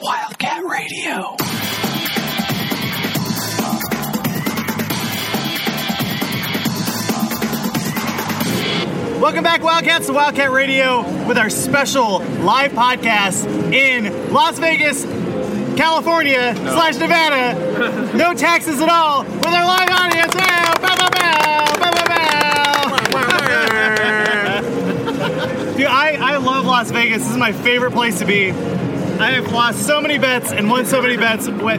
Wildcat Radio. Welcome back, Wildcats, to Wildcat Radio with our special live podcast in Las Vegas, California slash Nevada. No taxes at all with our live audience. Wow, bow, bow, bow, bow, bow, bow. Dude, I, I love Las Vegas. This is my favorite place to be. I have lost so many bets and won so many bets. What,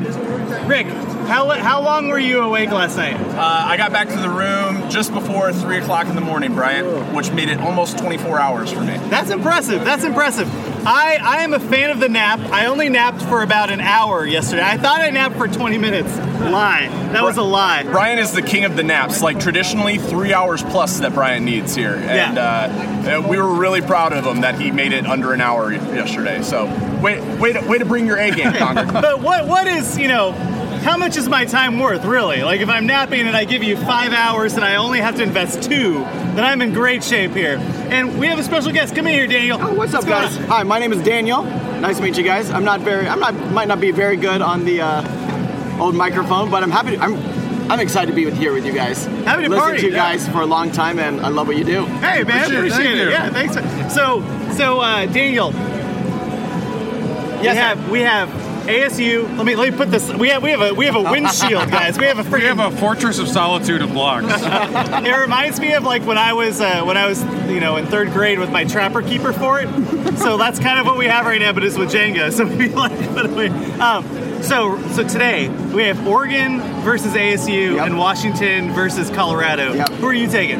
Rick, how, how long were you awake last night? Uh, I got back to the room just before 3 o'clock in the morning, Brian, which made it almost 24 hours for me. That's impressive. That's impressive. I, I am a fan of the nap. I only napped for about an hour yesterday. I thought I napped for 20 minutes. Lie. That was a lie. Brian is the king of the naps. Like traditionally, three hours plus that Brian needs here, and Yeah. uh, we were really proud of him that he made it under an hour yesterday. So, wait, way to, way to bring your A game, Conger. But what what is, you know, how much is my time worth, really? Like, if I'm napping and I give you five hours and I only have to invest two, then I'm in great shape here. And we have a special guest. Come in here, Daniel. Oh, what's up, guys? on? Hi, my name is Daniel. Nice to meet you guys. I'm not very, I'm not, might not be very good on the uh, old microphone, but I'm happy. I'm, I'm excited to be with, here with you guys. Happy to Listen party, to you yeah. guys for a long time, and I love what you do. Hey, man, appreciate, Appreciate it. it. Thank Yeah, thanks. So, so uh, Daniel, we Yes, sir. have we have ASU. Let me let me put this. We have we have a we have a windshield, guys. We have a freaking. We have a fortress of solitude of blocks. it reminds me of like when I was uh, when I was you know in third grade with my trapper keeper fort. So that's kind of what we have right now, but it's with Jenga. So we like put away. Um, so so today we have Oregon versus ASU and Washington versus Colorado. Who are you taking?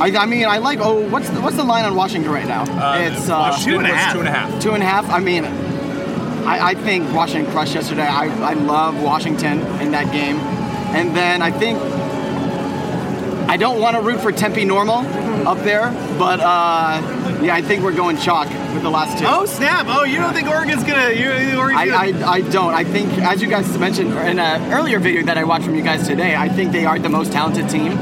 I, I mean, I like. Oh, what's the, what's the line on Washington right now? it's uh, Washington Two and a was half. two and a half. Two and a half. I mean, I, I think Washington crushed yesterday. I, I love Washington in that game, and then I think I don't want to root for Tempe Normal up there, but uh, yeah, I think we're going chalk with the last two. Oh snap! Oh, you don't think Oregon's gonna? You, Oregon's I, gonna- I, I don't. I think, as you guys mentioned in an earlier video that I watched from you guys today, I think they are the most talented team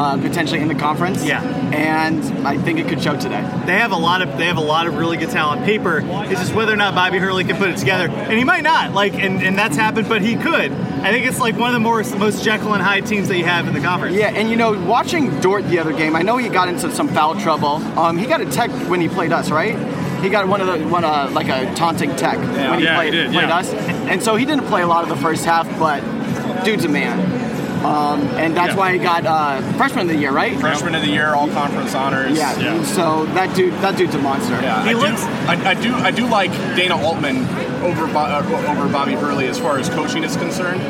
uh, potentially in the conference. Yeah. And I think it could show today. They have a lot of they have a lot of really good talent. Paper it's just whether or not Bobby Hurley can put it together, and he might not. Like, and, and that's happened, but he could. I think it's like one of the more most Jekyll and Hyde teams that you have in the conference. Yeah, and you know, watching Dort the other game, I know he got into some foul trouble. Um, he got a tech when he played us, right? He got one of the one uh, like a taunting tech when he Yeah, he played, did, played yeah. us, and so he didn't play a lot of the first half. But dude's a man, um, and that's Yeah. why he got uh, freshman of the year, right? Freshman of the year, all conference honors. Yeah. So that dude, that dude's a monster. Yeah, I do, I, I do. I do like Dana Altman over uh, over Bobby Hurley as far as coaching is concerned.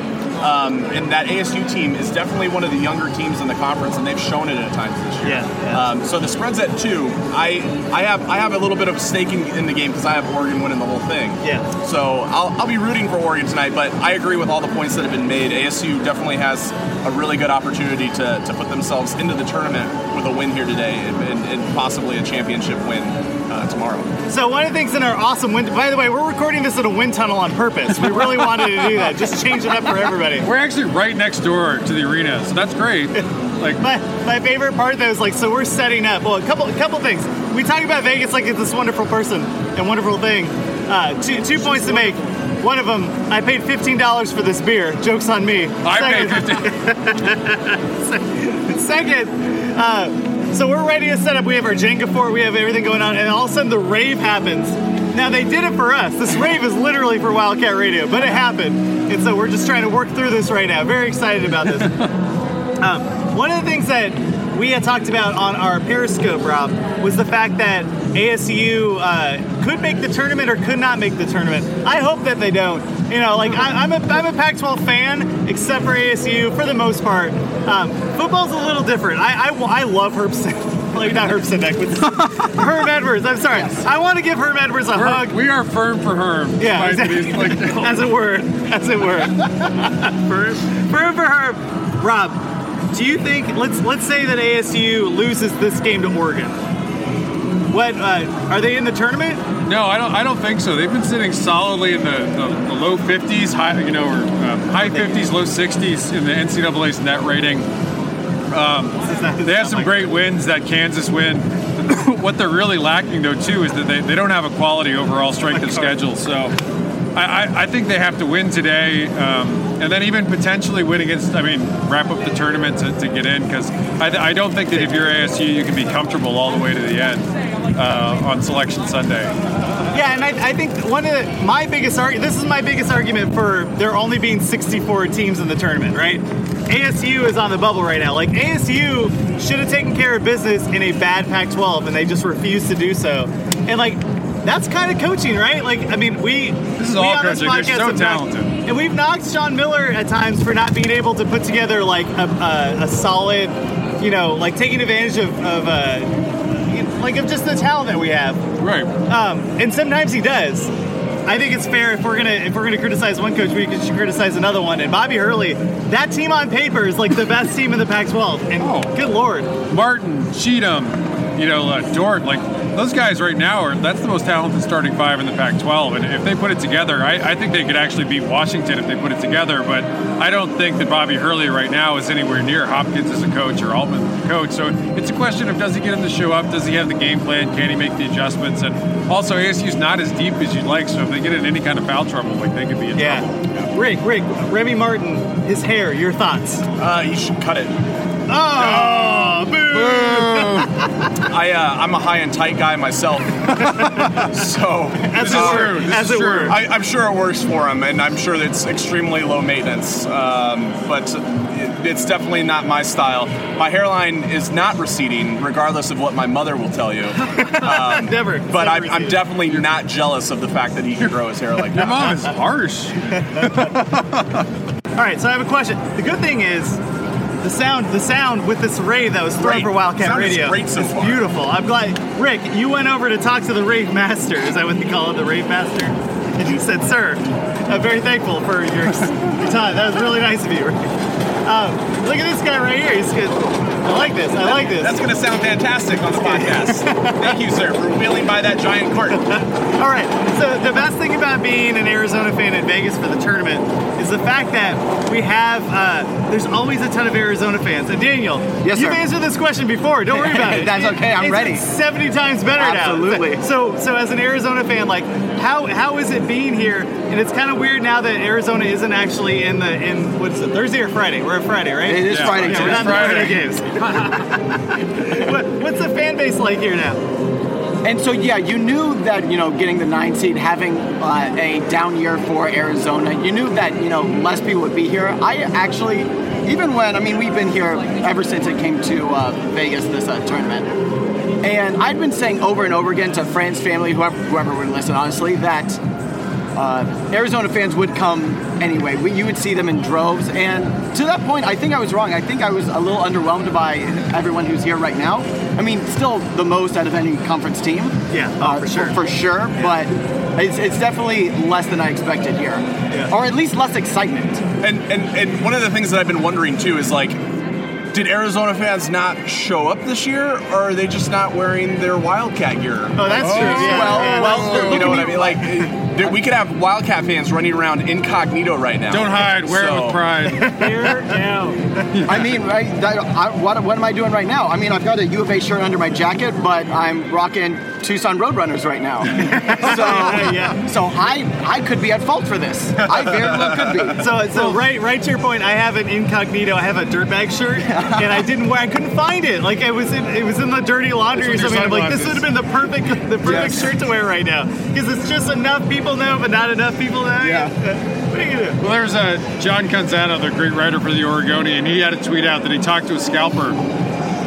Um, and that ASU team is definitely one of the younger teams in the conference, and they've shown it at times this year. Yeah, Um, so the spread's at two. I I have I have a little bit of stake in, in the game because I have Oregon winning the whole thing. Yeah. So I'll, I'll be rooting for Oregon tonight, but I agree with all the points that have been made. ASU definitely has a really good opportunity to, to put themselves into the tournament with a win here today and, and, and possibly a championship win uh, tomorrow. So one of the things in our awesome wind. By the way, we're recording this in a wind tunnel on purpose. We really wanted to do that. Just change it up for everybody. We're actually right next door to the arena, so that's great. Like my, my favorite part though is like so we're setting up. Well, a couple a couple things. We talk about Vegas like it's this wonderful person and wonderful thing. Uh, two two points to make. One of them, I paid fifteen dollars for this beer. Jokes on me. I paid Second, uh, so we're ready to set up. We have our Jenga fort. We have everything going on, and all of a sudden the rave happens. Now they did it for us. This rave is literally for Wildcat Radio, but it happened, and so we're just trying to work through this right now. Very excited about this. Um, one of the things that we had talked about on our Periscope, Rob, was the fact that ASU uh, could make the tournament or could not make the tournament. I hope that they don't. You know, like I, I'm a I'm a Pac-12 fan, except for ASU for the most part. Um, football's a little different. I I, I love Herb. Like not Herb Sidbeck, but Herm Edwards. I'm sorry. I want to give Herm Edwards a We're- hug. We are firm for Herm. Yeah, exactly. like- as it were, as it were. firm, firm for her. Rob, do you think? Let's let's say that ASU loses this game to Oregon. What uh, are they in the tournament? No, I don't. I don't think so. They've been sitting solidly in the, the, the low 50s, high, you know, or um, high 50s, low 60s in the NCAA's net rating. Um, they have some great wins. That Kansas win, what they're really lacking though too is that they, they don't have a quality overall strength of schedule. So I, I, I think they have to win today, um, and then even potentially win against. I mean, wrap up the tournament to, to get in because I, I don't think that if you're ASU, you can be comfortable all the way to the end uh, on Selection Sunday. Yeah, and I, I think one of the, my biggest argument, this is my biggest argument for there only being 64 teams in the tournament, right? ASU is on the bubble right now. Like, ASU should have taken care of business in a bad Pac 12, and they just refused to do so. And, like, that's kind of coaching, right? Like, I mean, we. This is we all on this coaching. They're so talented. And we've knocked Sean Miller at times for not being able to put together, like, a, a, a solid, you know, like taking advantage of, of uh, like, of just the talent that we have. Right. Um, and sometimes he does. I think it's fair if we're gonna if we're gonna criticize one coach, we should criticize another one. And Bobby Hurley, that team on paper is like the best team in the Pac-12. And Oh. good lord, Martin, Cheatham, you know, uh, Dort, like those guys right now are that's the most talented starting five in the Pac-12, and if they put it together, I, I think they could actually beat Washington if they put it together. But I don't think that Bobby Hurley right now is anywhere near Hopkins as a coach or Altman as a coach. So it's a question of does he get him to show up? Does he have the game plan? Can he make the adjustments? And also ASU's not as deep as you'd like, so if they get in any kind of foul trouble, like they could be in trouble. yeah. Rick, Rick, Remy Martin, his hair, your thoughts? Uh, you should cut it. Oh, boo! I uh, I'm a high and tight guy myself, so As it uh, were, this as is it true. were. I, I'm sure it works for him, and I'm sure it's extremely low maintenance. Um, but it, it's definitely not my style. My hairline is not receding, regardless of what my mother will tell you. Never. But never I'm, I'm definitely not jealous of the fact that he can grow his hair like that. Your mom is harsh. All right, so I have a question. The good thing is, the sound, the sound with this rave that was thrown Great. for Wildcat Sound is Radio great so is far. beautiful. I'm glad, Rick, you went over to talk to the rave master. Is that what they call it, the rave master? And you said, "Sir, I'm very thankful for your, your time. That was really nice of you." Rick. Um, look at this guy right here. He's good. I like this. I like this. That's going to sound fantastic on the podcast. Thank you, sir, for wheeling by that giant cart. All right. So the best thing about being an Arizona fan in Vegas for the tournament is the fact that we have. Uh, there's always a ton of Arizona fans. And Daniel, Yes, you've sir. answered this question before. Don't worry about it. That's okay, I'm It's ready. 70 times better Absolutely. now. So, so as an Arizona fan, like, how how is it being here? And it's kind of weird now that Arizona isn't actually in the in what is it Thursday or Friday? We're at Friday, right? It is Yeah, Friday Yeah, we're not Friday. Friday games. what, what's the fan base like here now? And so, yeah, you knew that, you know, getting the nine seed, having uh, a down year for Arizona, you knew that, you know, less people would be here. I actually, even when, I mean, we've been here ever since it came to uh, Vegas, this uh, tournament. And I'd been saying over and over again to friends, family, whoever, whoever would listen, honestly, that uh, Arizona fans would come anyway. We, you would see them in droves, and to that point, I think I was wrong. I think I was a little underwhelmed by everyone who's here right now. I mean, still the most out of any conference team. Yeah, oh, uh, for sure. for, sure. But it's, it's definitely less than I expected here, or at least less excitement. And, and and one of the things that I've been wondering too is like, did Arizona fans not show up this year, or are they just not wearing their Wildcat gear? Oh, that's true. Yeah, well, yeah, well, you know what I mean? Like, dude, we could have Wildcat fans running around incognito right now. Don't hide. Wear it with pride. Here now. I mean, right, that, I, what, what am I doing right now? I mean, I've got a U of A shirt under my jacket, but I'm rocking Tucson Roadrunners right now. So, Yeah. so I, I could be at fault for this. I very well could be. So, so right, right to your point. I have an incognito. I have a dirtbag shirt, and I didn't wear. I couldn't find it. Like it was in, it was in the dirty laundry or something. I'm like, this would have been the perfect, the perfect Yes. shirt to wear right now because it's just enough people know, but not enough people know. Yeah. What are you gonna do? Well, there's a John Canzano, the great writer for the Oregonian, and he had a tweet out that he talked to a scalper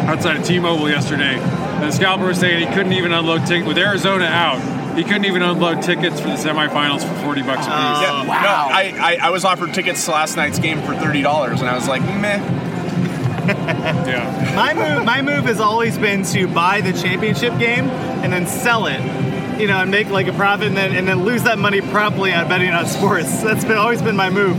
outside of T-Mobile yesterday. And the scalper was saying he couldn't even unload tickets with Arizona out. He couldn't even unload tickets for the semifinals for 40 bucks a piece. Yeah, Wow. No, I, I, I was offered tickets to last night's game for thirty dollars, and I was like, meh. yeah. My move, my move has always been to buy the championship game and then sell it. You know, and make like a profit, and then and then lose that money promptly on betting on sports. That's been always been my move.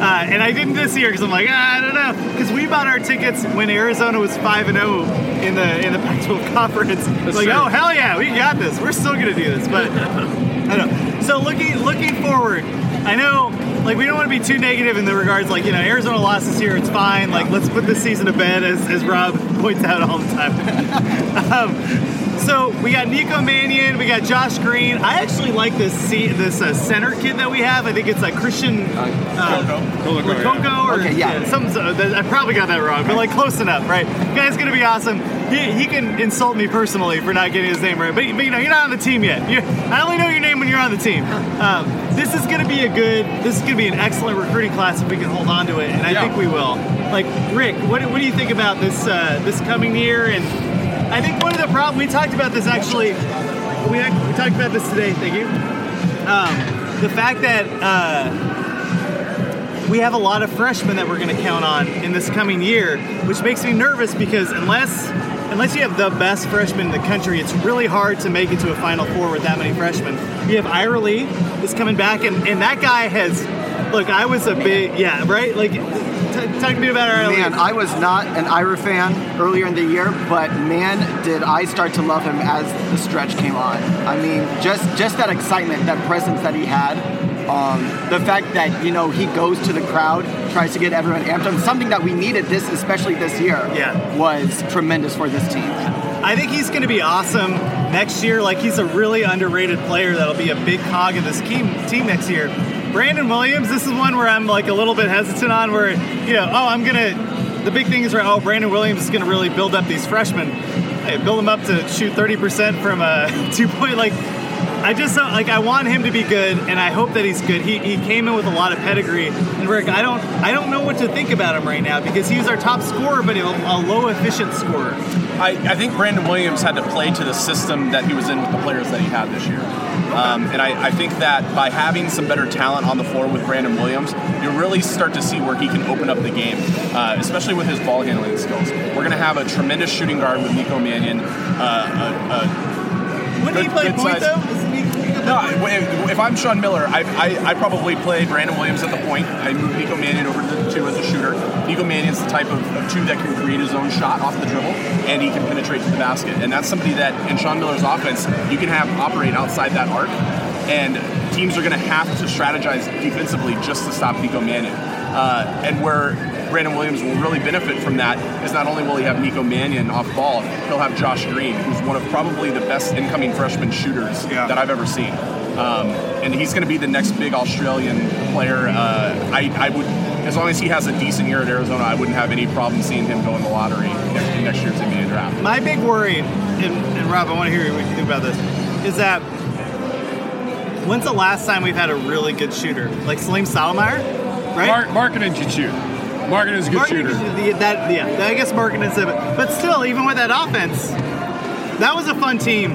Uh, and I didn't this year because I'm like, ah, I don't know, because we bought our tickets when Arizona was five and zero in the in the Pac-12 conference. It's like, true. oh hell yeah, we got this. We're still gonna do this, but I don't know. So looking looking forward, I know like we don't want to be too negative in the regards like you know Arizona lost this year, it's fine. Like let's put this season to bed, as, as Rob points out all the time. um, So we got Nico Mannion, we got Josh Green. I actually like this C, this uh, center kid that we have. I think it's like Christian uh, Coco, yeah. Coco or Okay, yeah. some. I probably got that wrong, but like close enough, right? Guy's gonna be awesome. He, he can insult me personally for not getting his name right, but, but you know you're not on the team yet. You, I only know your name when you're on the team. Um, this is gonna be a good. This is gonna be an excellent recruiting class if we can hold on to it, and I Yeah. think we will. Like Rick, what, what do you think about this uh, this coming year? And I think one of the problems we talked about this actually. We, we talked about this today. Thank you. Um, the fact that. Uh, we have a lot of freshmen that we're going to count on in this coming year, which makes me nervous because unless unless you have the best freshman in the country, it's really hard to make it to a Final Four with that many freshmen. You have Ira Lee is coming back, and, and that guy has. Look, I was a big yeah, right. Like, talk to me about Ira Lee. Man, I was not an Ira fan earlier in the year, but man, did I start to love him as the stretch came on. I mean, just just that excitement, that presence that he had, um, the fact that you know he goes to the crowd, tries to get everyone amped up, something that we needed this, especially this year, Yeah. was tremendous for this team. I think he's going to be awesome next year. Like he's a really underrated player that'll be a big cog in this team team next year. Brandon Williams, this is one where I'm like a little bit hesitant on. Where you know, oh, I'm gonna. The big thing is right. Oh, Brandon Williams is going to really build up these freshmen. Hey, build them up to shoot 30% from a two point. Like I just don't- like I want him to be good, and I hope that he's good. He, he came in with a lot of pedigree, and Rick, I don't I don't know what to think about him right now because he's our top scorer, but a, a low efficient scorer. I, I think Brandon Williams had to play to the system that he was in with the players that he had this year. Um, and I, I think that by having some better talent on the floor with Brandon Williams, you really start to see where he can open up the game, uh, especially with his ball handling skills. We're going to have a tremendous shooting guard with Nico Mannion, uh, a, Wouldn't he play point size. though? No, if, I'm Sean Miller, I, I, I probably play Brandon Williams at the point. I move Nico Mannion over to the two as a shooter. Nico Mannion's the type of, of two that can create his own shot off the dribble, and he can penetrate to the basket. And that's somebody that in Sean Miller's offense, you can have operate outside that arc, and teams are going to have to strategize defensively just to stop Nico Mannion. Uh, and where Brandon Williams will really benefit from that is not only will he have Nico Mannion off ball, he'll have Josh Green, who's one of probably the best incoming freshman shooters Yeah. that I've ever seen. Um, and he's going to be the next big Australian player. Uh, I, I would, as long as he has a decent year at Arizona, I wouldn't have any problem seeing him go in the lottery next, next year's NBA draft. My big worry, and, and Rob, I want to hear what you think about this, is that when's the last time we've had a really good shooter like Salim Salmeyer, right? Mark, Markkanen should shoot. Markkanen is a good Martin- shooter. the- that, yeah, I guess Markin is it, but still, even with that offense, that was a fun team.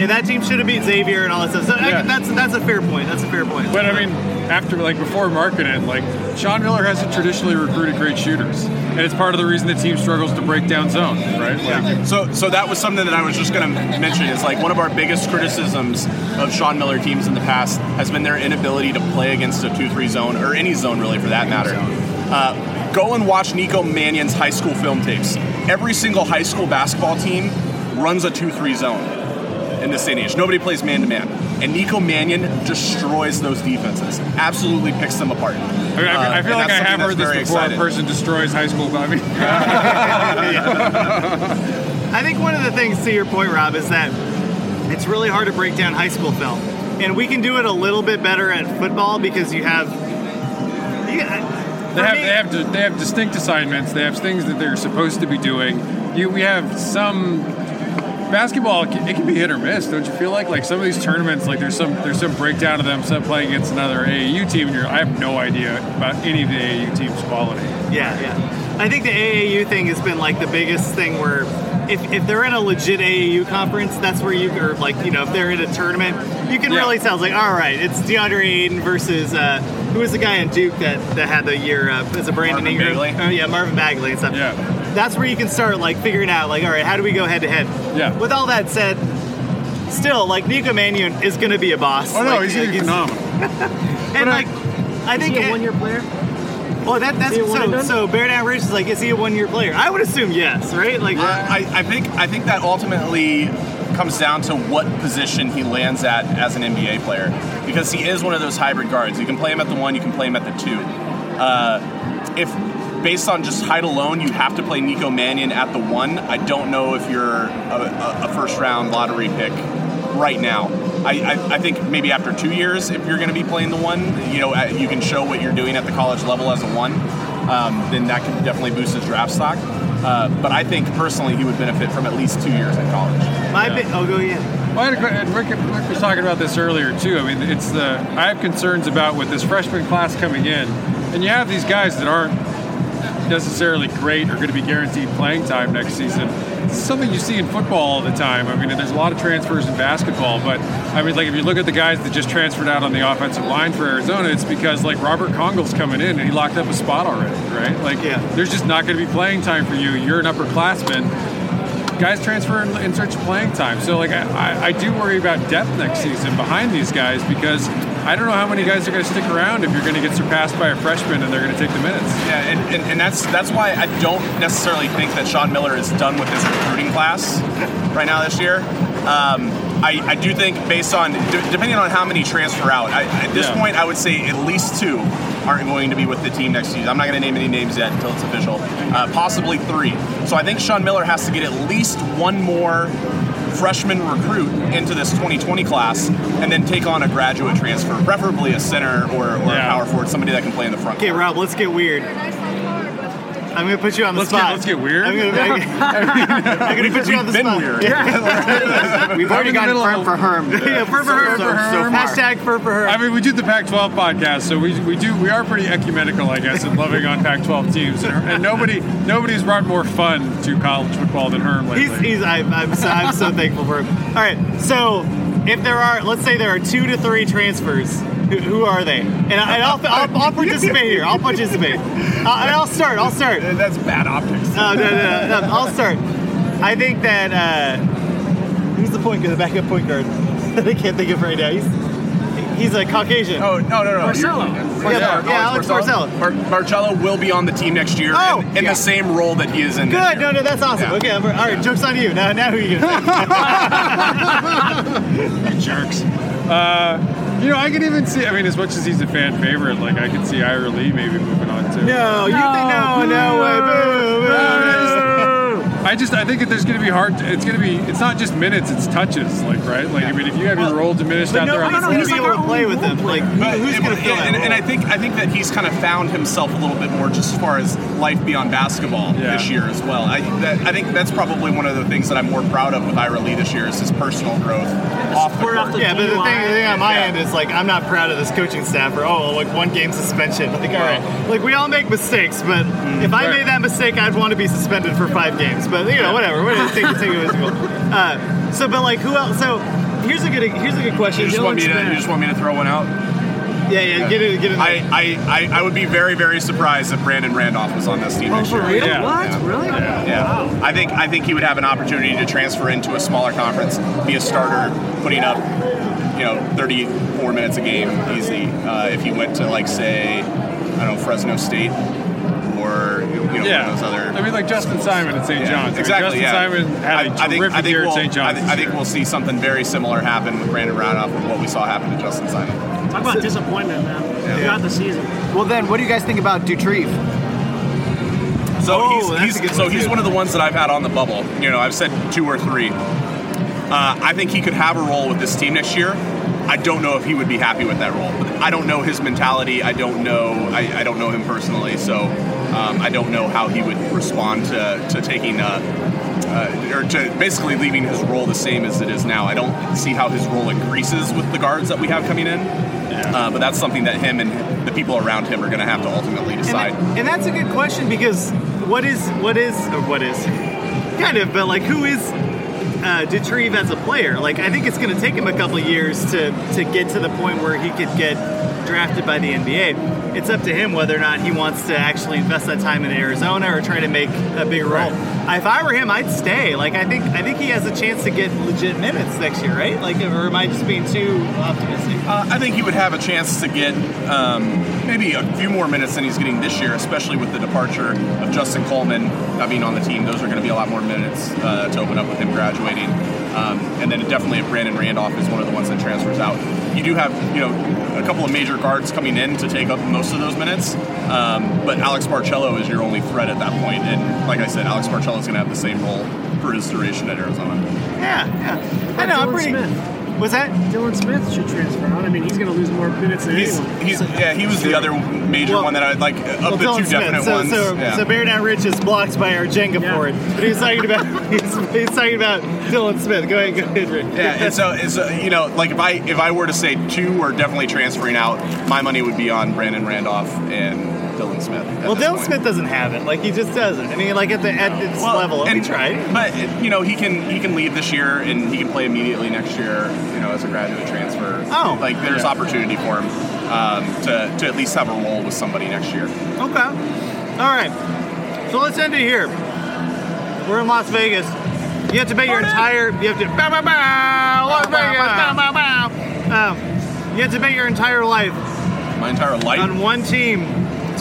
And that team should have beat Xavier and all that stuff. So I- that's that's a fair point. That's a fair point. But I mean, after like before Markkanen, like Sean Miller hasn't traditionally recruited great shooters, and it's part of the reason the team struggles to break down zone, right? Like, So, so that was something that I was just going to mention. Is like one of our biggest criticisms of Sean Miller teams in the past has been their inability to play against a two-three zone or any zone really, for that matter. Uh, go and watch Nico Mannion's high school film tapes. Every single high school basketball team runs a two-three zone in this day age. Nobody plays man-to-man, and Nico Mannion destroys those defenses. Absolutely picks them apart. I, mean, I- Uh, I feel and like I have heard this before. exciting. A person destroys high school. I I think one of the things to your point, Rob, is that it's really hard to break down high school film, and we can do it a little bit better at football because you have. You, They have, they have they have distinct assignments. They have things that they're supposed to be doing. You we have some basketball. It can, it can be hit or miss, don't you feel like? Like some of these tournaments, like there's some there's some breakdown of them. Some playing against another AAU team, and you're I have no idea about any of the AAU team's quality. Yeah, yeah. I think the AAU thing has been like the biggest thing where if, if they're in a legit AAU conference, that's where you or like you know if they're in a tournament, you can Yeah. really tell. It's like all right, it's DeAndre Ayton versus uh, who was the guy in Duke that, that had the year uh, as a Brandon Marvin Ingram? Bagley? Oh yeah, Marvin Bagley and stuff. Yeah. That's where you can start like figuring out like all right, how do we go head to head? Yeah. With all that said, still like Nico Mannion is going to be a boss. Oh no, Like, he's gonna be like, phenomenal. And like I think Is he a one-year player? Oh, that, that's Is he a one and so. So Bear Down Ridge is like, is he a one-year player? I would assume yes, right? Like, I, I think I think that ultimately comes down to what position he lands at as an NBA player, because he is one of those hybrid guards. You can play him at the one, you can play him at the two. Uh, if based on just height alone, you have to play Nico Mannion at the one. I don't know if you're a, a, a first round lottery pick right now. I, I, I, think maybe after two years, if you're going to be playing the one, you know, you can show what you're doing at the college level as a one, um, then that can definitely boost his draft stock. Uh, but I think personally he would benefit from at least two years in college. My yeah. oh, go yeah. Well, and Rick, Rick was talking about this earlier too. I mean, it's the I have concerns about with this freshman class coming in, and you have these guys that aren't necessarily great or going to be guaranteed playing time next season. It's something you see in football all the time. I mean, there's a lot of transfers in basketball, but I mean, like if you look at the guys that just transferred out on the offensive line for Arizona, it's because like Robert Congle's coming in and he locked up a spot already, right? Like, yeah. there's just not going to be playing time for you. You're an upperclassman guys transfer in, in search of playing time. So like I, I do worry about depth next season behind these guys because I don't know how many guys are going to stick around if you're going to get surpassed by a freshman and they're going to take the minutes. Yeah, and, and, and, that's that's why I don't necessarily think that Sean Miller is done with his recruiting class right now this year. Um, I, I, do think based on depending on how many transfer out, I, at this yeah. point I would say at least two aren't going to be with the team next season. I'm not going to name any names yet until it's official. Uh, possibly three. So I think Sean Miller has to get at least one more freshman recruit into this 2020 class and then take on a graduate transfer, preferably a center or, or yeah. a power forward, somebody that can play in the front. Okay, Rob, let's get weird. I'm gonna put you on the let's spot. Get, let's get weird. I'm gonna, I'm gonna put you on the been spot. weird. Yeah. We've already gotten firm for Herm. yeah, firm for Herm. So, so Hashtag firm for Herm. I mean, we do the Pac-12 podcast, so we, we do we are pretty ecumenical, I guess, in loving on Pac-12 teams, and, and nobody nobody's brought more fun to college football than Herm lately. He's, he's I'm, I'm, so, I'm so thankful for him. All right, so if there are, let's say there are two to three transfers who, are they? And, I, will I'll, I'll, participate here. I'll participate. Uh, and I'll start. I'll start. That's bad optics. Uh, no, no, no, no, I'll start. I think that uh, who's the point guard, the backup point guard? I can't think of right now. He's he's a Caucasian. Oh no, no, no. Marcelo. Yeah, yeah, yeah Alex Barcello. Mar- Barcello will be on the team next year oh, in, in yeah. the same role that he is in. Good. No, no, that's awesome. Yeah. Okay, all right. Jokes on you. Now, now who are you gonna you jerks. Uh, you know, I can even see. I mean, as much as he's a fan favorite, like I could see Ira Lee maybe moving on too. No, you no, think no, no way, boo, boo, boo. I just I think that there's going to be hard. It's going to be. It's not just minutes. It's touches. Like right. Like I mean, if you have your role diminished out no, there, on the going to be able to play with him. Like but, who's going to fill and, and, and, I think I think that he's kind of found himself a little bit more just as far as life beyond basketball yeah. this year as well. I that, I think that's probably one of the things that I'm more proud of with Ira Lee this year is his personal growth off the court. yeah, but the thing, the thing on my yeah. end is like I'm not proud of this coaching staff or oh like one game suspension. Like all right, like we all make mistakes, but mm, if I right. made that mistake, I'd want to be suspended for five games. But you know whatever take, take it as uh, so, but like, who else? So, here's a good here's a good question. You just, want me, to, you just want me to throw one out? Yeah, yeah, get it, get it. I, I, I, I would be very, very surprised if Brandon Randolph was on this team oh, next year. Real? Yeah. What? Yeah. Really? Yeah. yeah. Wow. I think I think he would have an opportunity to transfer into a smaller conference, be a starter, putting up, you know, 34 minutes a game easy. Uh, if he went to like say, I don't know, Fresno State or you know yeah. those other. I mean, like Justin Simon at St. Yeah, John's. Exactly. Justin yeah. Simon had a I, terrific I think, year we'll, at St. John's. I, th- I think we'll see something very similar happen with Brandon Randolph and what we saw happen to Justin Simon. Talk about disappointment, man. Yeah. Throughout the season. Well, then, what do you guys think about Doutrive? So oh, he's, he's so he's one of the ones that I've had on the bubble. You know, I've said two or three. Uh, I think he could have a role with this team next year. I don't know if he would be happy with that role. I don't know his mentality. I don't know. I, I don't know him personally, so um, I don't know how he would respond to, to taking a, uh, or to basically leaving his role the same as it is now. I don't see how his role increases with the guards that we have coming in. Yeah. Uh, but that's something that him and the people around him are going to have to ultimately decide. And, that, and that's a good question because what is what is or what is kind of, but like who is uh, Doutrive as a player. Like I think it's going to take him a couple years to to get to the point where he could get drafted by the NBA. It's up to him whether or not he wants to actually invest that time in Arizona or try to make a bigger role. Right. If I were him, I'd stay. Like I think I think he has a chance to get legit minutes next year, right? Like, or am I just being too optimistic? Uh, I think he would have a chance to get um, maybe a few more minutes than he's getting this year, especially with the departure of Justin Coleman not being on the team. Those are going to be a lot more minutes uh, to open up with him graduating. Um, and then definitely if Brandon Randolph is one of the ones that transfers out. You do have, you know, a couple of major guards coming in to take up most of those minutes. Um, but Alex Barcello is your only threat at that point. point, and like I said, Alex Barcello is going to have the same role for his duration at Arizona. Yeah, yeah. I know. I'm pretty. Smith. Was that? Dylan Smith should transfer out. I mean, he's going to lose more minutes than He's, anyone. he's yeah, he was the other major Well- one that I like Well, of the Dylan two Smith. definite so, ones. So, yeah. so Bear Rich is blocked by our Jenga Yeah. it. But he's talking about he's, he's talking about Dylan Smith. Go ahead, go ahead, Rick. Yeah, and so it's uh, you know like if I if I were to say two are definitely transferring out, my money would be on Brandon Randolph and Dylan Smith. Well, Dylan point. Smith doesn't have it. Like he just doesn't. I mean, like at the at this level, and, he tried. But you know, he can he can leave this year and he can play immediately next year. You know, as a graduate transfer. Oh. like there's opportunity for him um, to to at least have a role with somebody next year. Okay. All right. So let's end it here. We're in Las Vegas. You have to bet your entire. You have to. Bow, bow, bow, Las Vegas. Bow, bow, bow. Um, you have to bet your entire life My entire life, on one team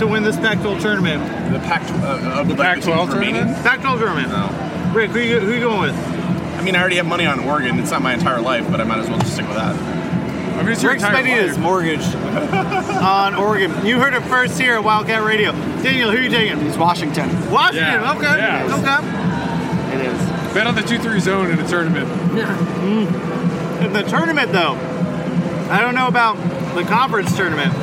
to win this Pac-12 tournament. the Pac uh, of the Pac-12 tournament? Pac-12 tournament. No. Rick, who you, who you going with? I mean, I already have money on Oregon. It's not my entire life, but I might as well just stick with that. I mean, it's your Rick's entire his life. mortgage on Oregon. You heard it first here at Wildcat Radio. Daniel, who are you taking? It's Washington. Washington. Yeah. Okay. Yeah. Okay. It is. Bet on the 2-3 zone in a tournament. In the tournament, though, I don't know about the conference tournament.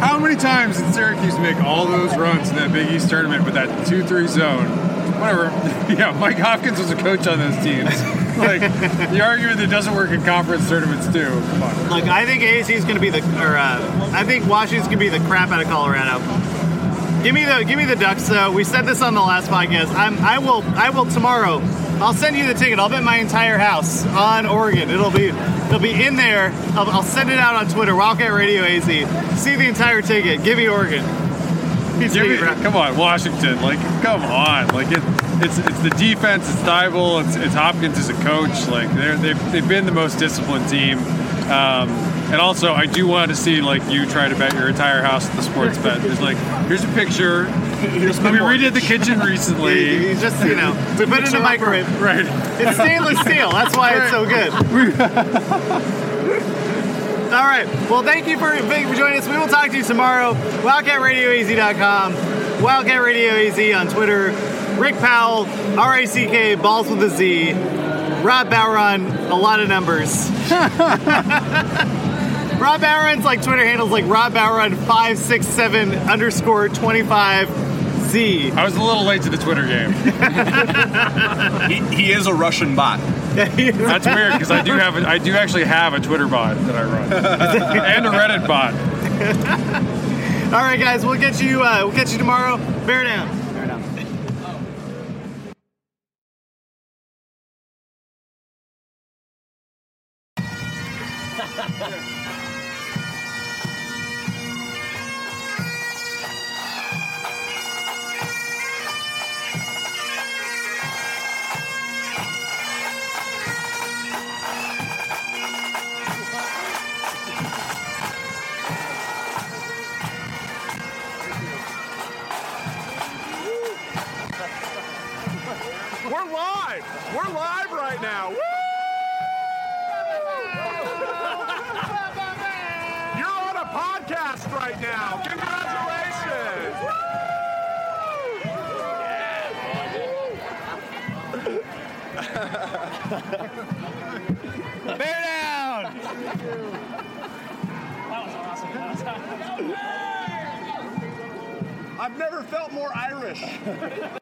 How many times did Syracuse make all those runs in that Big East tournament with that 2-3 zone? Whatever. Yeah, Mike Hopkins was a coach on those teams. Like, the argument that doesn't work in conference tournaments too. Look, I think ASU is going to be the, or uh, I think Washington's going to be the crap out of Colorado. Give me the, give me the Ducks. Though we said this on the last podcast. I'm, I will, I will tomorrow. I'll send you the ticket. I'll bet my entire house on Oregon. It'll be, it'll be in there. I'll, I'll send it out on Twitter. Wildcat Radio AZ. See the entire ticket. Give me Oregon. Give me- come on, Washington. Like, come on. Like, it, it's it's the defense. It's Thybulle. It's, it's Hopkins as a coach. Like, they're, they've they've been the most disciplined team. Um, and also, I do want to see like you try to bet your entire house at the sports bet. There's like, here's a picture. Here's We redid the kitchen recently. He's just, you know, we put it in a microwave. Right. It's stainless steel. That's why it's so good. All right. Well, thank you for, thank you for joining us. We will talk to you tomorrow. WildcatRadioAZ.com. Wildcat Radio on Twitter. Rick Powell, R A C K, balls with a Z. Rob Bowron, a lot of numbers. Rob Bowron's like Twitter handles like Rob Bowron five six seven underscore twenty five Z. I was a little late to the Twitter game. He, he is a Russian bot. That's weird because I do have a, I do actually have a Twitter bot that I run and a Reddit bot. All right, guys, we'll get you. Uh, we'll catch you tomorrow. Bear down. I've never felt more Irish.